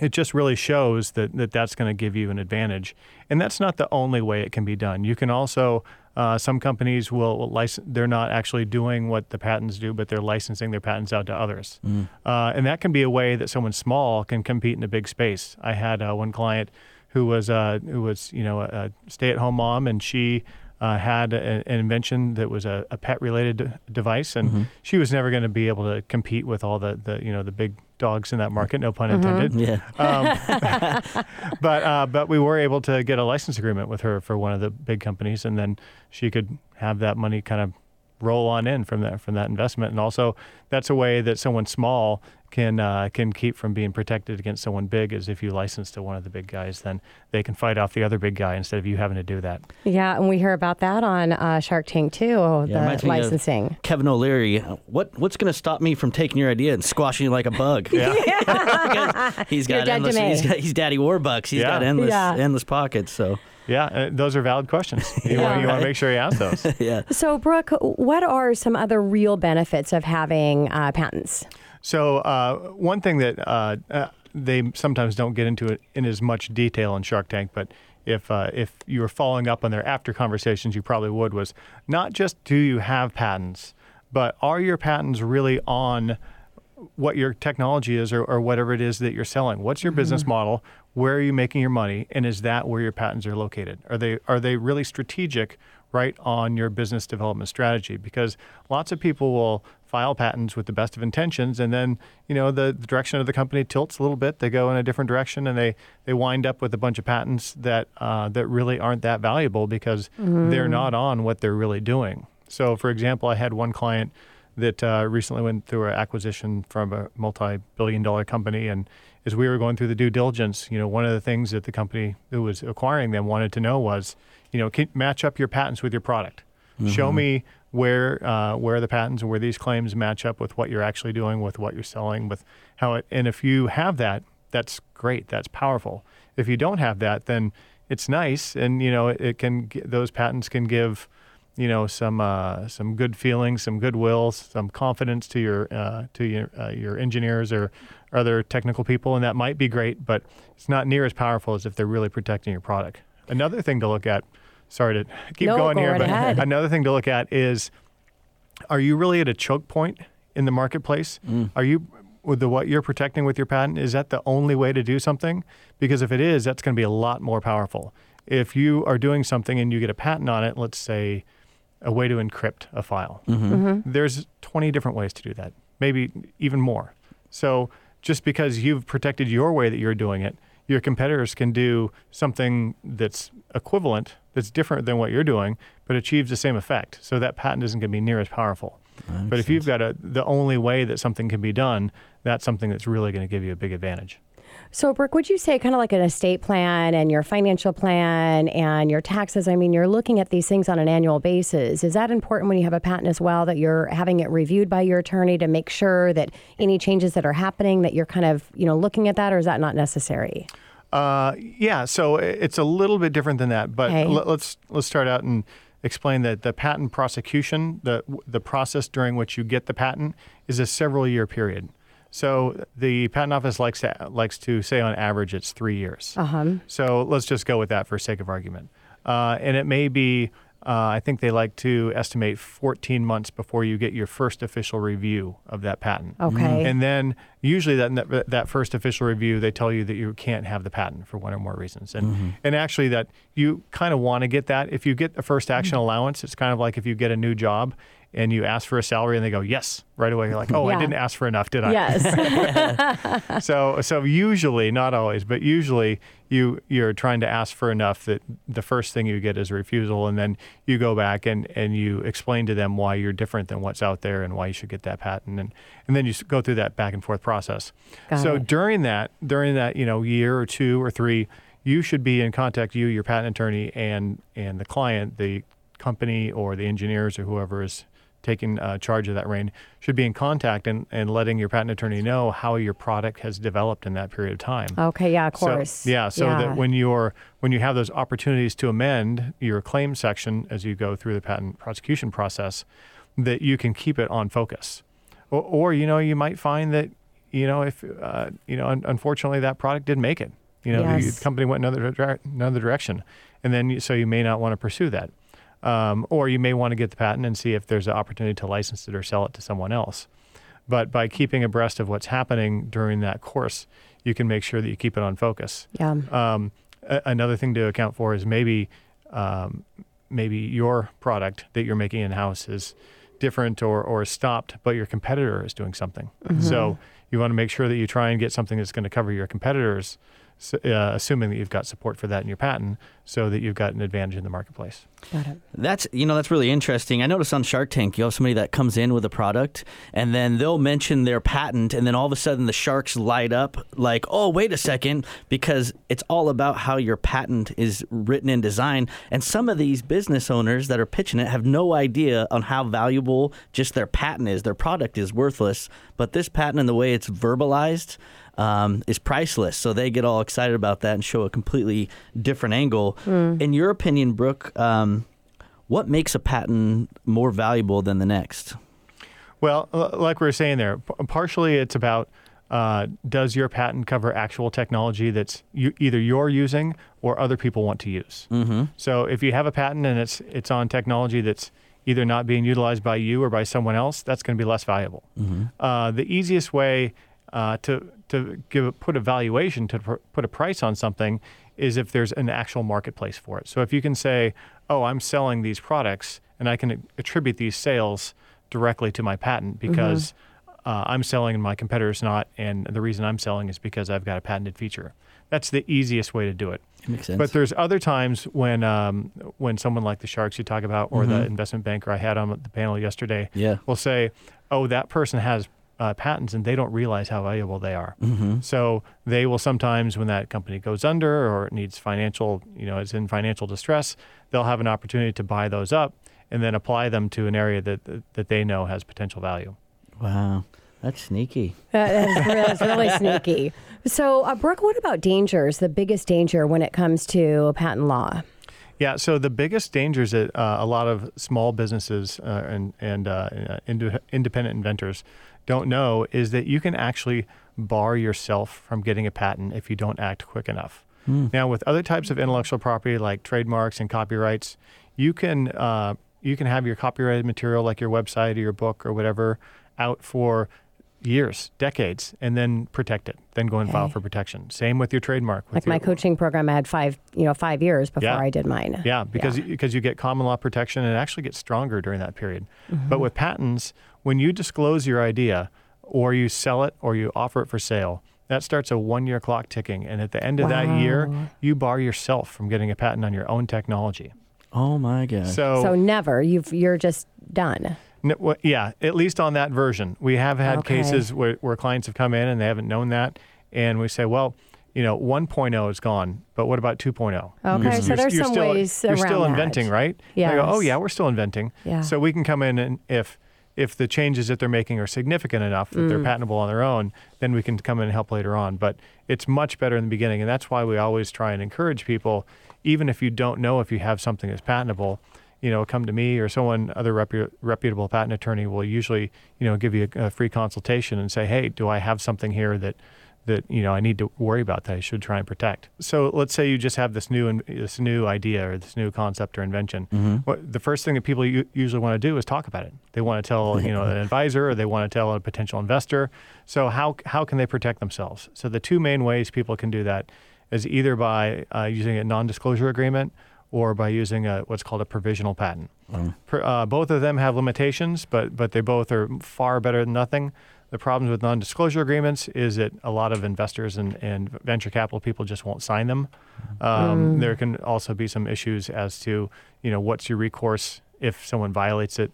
H: it just really shows that, that that's going to give you an advantage. And that's not the only way it can be done. You can also, uh, some companies will license, they're not actually doing what the patents do, but they're licensing their patents out to others. Uh, and that can be a way that someone small can compete in a big space. I had uh, one client who was, uh, who was you know, a, a stay at home mom, and she uh, had a, an invention that was a, a pet related de- device, and she was never going to be able to compete with all the, the you know the big dogs in that market. No pun intended.
C: Yeah.
H: Um, but uh, but we were able to get a license agreement with her for one of the big companies, and then she could have that money kind of roll on in from that from that investment. And also, that's a way that someone small can uh, can keep from being protected against someone big. Is if you license to one of the big guys, then they can fight off the other big guy instead of you having to do that.
B: Yeah, and we hear about that on uh, Shark Tank too,
C: Yeah,
B: the
C: reminds me of
B: licensing.
C: Kevin O'Leary. What what's going to stop me from taking your idea and squashing you like a bug? yeah. he's
B: You're
C: got endless. He's got he's Daddy Warbucks. He's
H: Yeah.
C: got endless
B: Yeah.
C: endless pockets. So
H: Yeah, uh, those are valid questions. You,
B: Yeah.
H: want, you want to make sure you ask those.
C: yeah.
B: So, Brooke, what are some other real benefits of having uh, patents?
H: So uh, one thing that uh, uh, they sometimes don't get into it in as much detail in Shark Tank, but if uh, if you were following up on their after conversations, you probably would was not just do you have patents, but are your patents really on what your technology is or, or whatever it is that you're selling. What's your business model? Where are you making your money? And is that where your patents are located? Are they are they really strategic right on your business development strategy? Because lots of people will file patents with the best of intentions and then, you know, the, the direction of the company tilts a little bit. They go in a different direction and they, they wind up with a bunch of patents that uh, that really aren't that valuable because they're not on what they're really doing. So for example, I had one client that uh, recently went through an acquisition from a multi-billion dollar company. And as we were going through the due diligence you know one of the things that the company that was acquiring them wanted to know was you know can, match up your patents with your product. Show me where uh, where the patents and where these claims match up with what you're actually doing with what you're selling with how it and if you have that that's great. That's powerful. If you don't have that then it's nice. And you know it, it can those patents can give you know some uh, some good feelings, some goodwill, some confidence to your uh, to your uh, your engineers or other technical people, and that might be great, but it's not near as powerful as if they're really protecting your product. Another thing to look at. Sorry to keep
B: No,
H: going
B: go
H: here,
B: right
H: but
B: ahead.
H: another thing to look at is: Are you really at a choke point in the marketplace? Are you with the what you're protecting with your patent? Is that the only way to do something? Because if it is, that's going to be a lot more powerful. If you are doing something and you get a patent on it, let's say a way to encrypt a file. Mm-hmm. Mm-hmm. There's 20 different ways to do that, maybe even more. So just because you've protected your way that you're doing it, your competitors can do something that's equivalent, that's different than what you're doing, but achieves the same effect. So that patent isn't going to be near as powerful. But if you've got a, the only way that something can be done, that's something that's really going to give you a big advantage.
B: So, Brooke, would you say kind of like an estate plan and your financial plan and your taxes? I mean, you're looking at these things on an annual basis. Is that important when you have a patent as well that you're having it reviewed by your attorney to make sure that any changes that are happening that you're kind of you know looking at that, or is that not necessary?
H: Uh, yeah, so it's a little bit different than that, but
B: Okay.
H: l- let's let's start out and explain that the patent prosecution, the the process during which you get the patent, is a several year period. So the patent office likes to likes to say on average it's three years.
B: Uh-huh.
H: So let's just go with that for sake of argument. Uh, and it may be, uh, I think they like to estimate 14 months before you get your first official review of that patent.
B: Okay.
H: And then usually that that first official review they tell you that you can't have the patent for one or more reasons and mm-hmm. and actually that you kind of want to get that if you get the first action mm-hmm. allowance it's kind of like if you get a new job and you ask for a salary and they go yes right away you're like oh yeah. i didn't ask for enough did i
B: yes
H: so so usually not always but usually you you're trying to ask for enough that the first thing you get is a refusal and then you go back and and you explain to them why you're different than what's out there and why you should get that patent and and then you go through that back and forth process Got so it. during that during that you know year or two or three you should be in contact you your patent attorney and and the client the company or the engineers or whoever is taking uh, charge of that reign should be in contact and, and letting your patent attorney know how your product has developed in that period of time.
B: Okay, yeah, of course.
H: So, yeah, so yeah. that when you're when you have those opportunities to amend your claim section as you go through the patent prosecution process, that you can keep it on focus. Or, or you know, you might find that you know if uh, you know un- unfortunately that product didn't make it. You know, yes. the company went another another direction, and then you, so you may not want to pursue that. Um, or you may want to get the patent and see if there's an opportunity to license it or sell it to someone else. But by keeping abreast of what's happening during that course, you can make sure that you keep it on focus.
B: Yeah. Um,
H: a- another thing to account for is maybe um, maybe your product that you're making in house is different or, or stopped, but your competitor is doing something. Mm-hmm. So you want to make sure that you try and get something that's going to cover your competitors uh, assuming that you've got support for that in your patent, so that you've got an advantage in the marketplace.
B: Got it.
C: That's you know that's really interesting. I noticed on Shark Tank you have somebody that comes in with a product and then they'll mention their patent, and then all of a sudden the sharks light up like, oh wait a second, because it's all about how your patent is written and designed. And some of these business owners that are pitching it have no idea on how valuable just their patent is. Their product is worthless, but this patent and the way it's verbalized um, is priceless. So they get all excited about that and show a completely different angle. Mm. In your opinion, Brooke, um, what makes a patent more valuable than the next?
H: Well, like we were saying there, partially it's about uh, does your patent cover actual technology that's you, either you're using or other people want to use? Mm-hmm. So if you have a patent and it's it's on technology that's either not being utilized by you or by someone else, that's going to be less valuable. Mm-hmm. Uh, the easiest way uh, to to give put a valuation to pr- put a price on something is if there's an actual marketplace for it. So if you can say, "Oh, I'm selling these products," and I can attribute these sales directly to my patent mm-hmm. because mm-hmm. uh, I'm selling and my competitor's not, and the reason I'm selling is because I've got a patented feature. That's the easiest way to do it.
C: Makes sense.
H: But there's other times when um, when someone like the sharks you talk about, or mm-hmm. the investment banker I had on the panel yesterday,
C: yeah.
H: will say, "Oh, that person has uh, patents and they don't realize how valuable they are. Mm-hmm. So they will sometimes, when that company goes under or it needs financial, you know, it's in financial distress, they'll have an opportunity to buy those up and then apply them to an area that that they know has potential value.
C: Wow. That's sneaky.
B: That's really, really sneaky. So, uh, Brooke, what about dangers? The biggest danger when it comes to patent law?
H: Yeah, so the biggest dangers that uh, a lot of small businesses uh, and, and uh, ind- independent inventors don't know is that you can actually bar yourself from getting a patent if you don't act quick enough. Mm. Now, with other types of intellectual property like trademarks and copyrights, you can uh, you can have your copyrighted material like your website or your book or whatever out for years, decades, and then protect it. Then go and okay. file for protection. Same with your trademark.
B: like
H: your,
B: my coaching program, I had five, you know, five years before
H: yeah.
B: I did mine.
H: Yeah, because yeah. because you get common law protection and it actually gets stronger during that period. Mm-hmm. But with patents, when you disclose your idea, or you sell it, or you offer it for sale. That starts a one year clock ticking. And at the end of wow. that year, you bar yourself from getting a patent on your own technology.
C: Oh my God.
B: So, so never. You've, you're just done.
H: yeah, at least on that version. We have had okay. cases where, where clients have come in and they haven't known that. And we say, well, you know, 1.0 is gone, but what about 2.0?
B: Okay, you're, so there's some
H: still,
B: ways
H: You're
B: around
H: still
B: that.
H: inventing, right?
B: Yeah.
H: go, oh, yeah, we're still inventing.
B: Yeah.
H: So we can come in and if if the changes that they're making are significant enough that mm. they're patentable on their own, then we can come in and help later on. But it's much better in the beginning, and that's why we always try and encourage people, even if you don't know if you have something that's patentable, you know, come to me or someone other repu- reputable patent attorney will usually, you know, give you a, a, free consultation and say, hey, do I have something here that that you know I need to worry about that I should try and protect. So let's say you just have this new this new idea or this new concept or invention.
C: Mm-hmm.
H: What, the first thing that people u- usually want to do is talk about it. They want to tell you know an advisor or they want to tell a potential investor. So how how can they protect themselves? So the two main ways people can do that is either by uh, using a non-disclosure agreement or by using a, what's called a provisional patent. Per, uh, both of them have limitations, but but they both are far better than nothing. The problems with non-disclosure agreements is that a lot of investors and, and venture capital people just won't sign them. Um, There can also be some issues as to you know what's your recourse if someone violates it.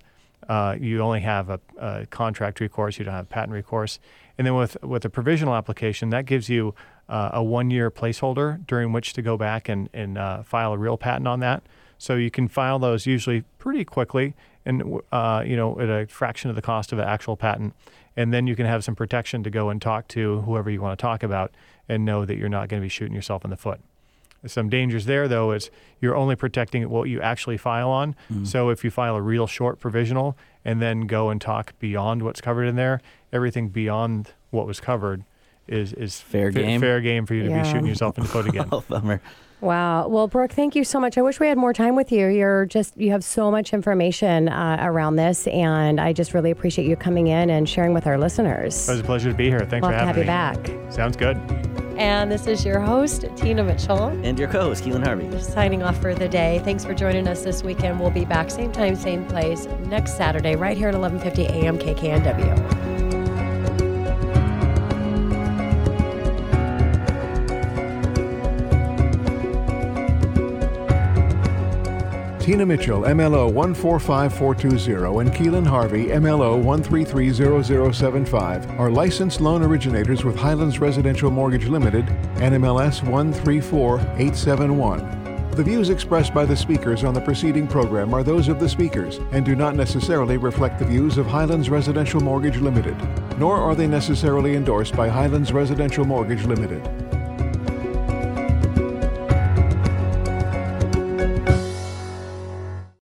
H: Uh, you only have a, a contract recourse; you don't have patent recourse. And then with with a provisional application, that gives you uh, a one-year placeholder during which to go back and and uh, file a real patent on that. So you can file those usually pretty quickly, and uh, you know at a fraction of the cost of an actual patent. And then you can have some protection to go and talk to whoever you want to talk about, and know that you're not going to be shooting yourself in the foot. Some dangers there, though, is you're only protecting what you actually file on. Mm-hmm. So if you file a real short provisional and then go and talk beyond what's covered in there, everything beyond what was covered is is
C: Fair
H: fa-
C: game.
H: Fair game for you to
B: Yeah.
H: be shooting yourself in the foot again.
C: Oh, bummer.
B: Wow. Well, Brooke, thank you so much. I wish we had more time with you. You're just, you have so much information uh, around this, and I just really appreciate you coming in and sharing with our listeners.
H: It was a pleasure to be here. Thanks
B: Love
H: for
B: to
H: having
B: have
H: me.
B: you back.
H: Sounds good.
B: And this is your host, Tina Mitchell,
C: And your co-host, Keelan Harvey.
B: signing off for the day. Thanks for joining us this weekend. We'll be back same time, same place next Saturday, right here at 1150 AM KKNW.
A: Tina Mitchell, MLO 145420, and Keelan Harvey, MLO 1330075, are licensed loan originators with Highlands Residential Mortgage Limited, NMLS 134871. The views expressed by the speakers on the preceding program are those of the speakers and do not necessarily reflect the views of Highlands Residential Mortgage Limited, nor are they necessarily endorsed by Highlands Residential Mortgage Limited.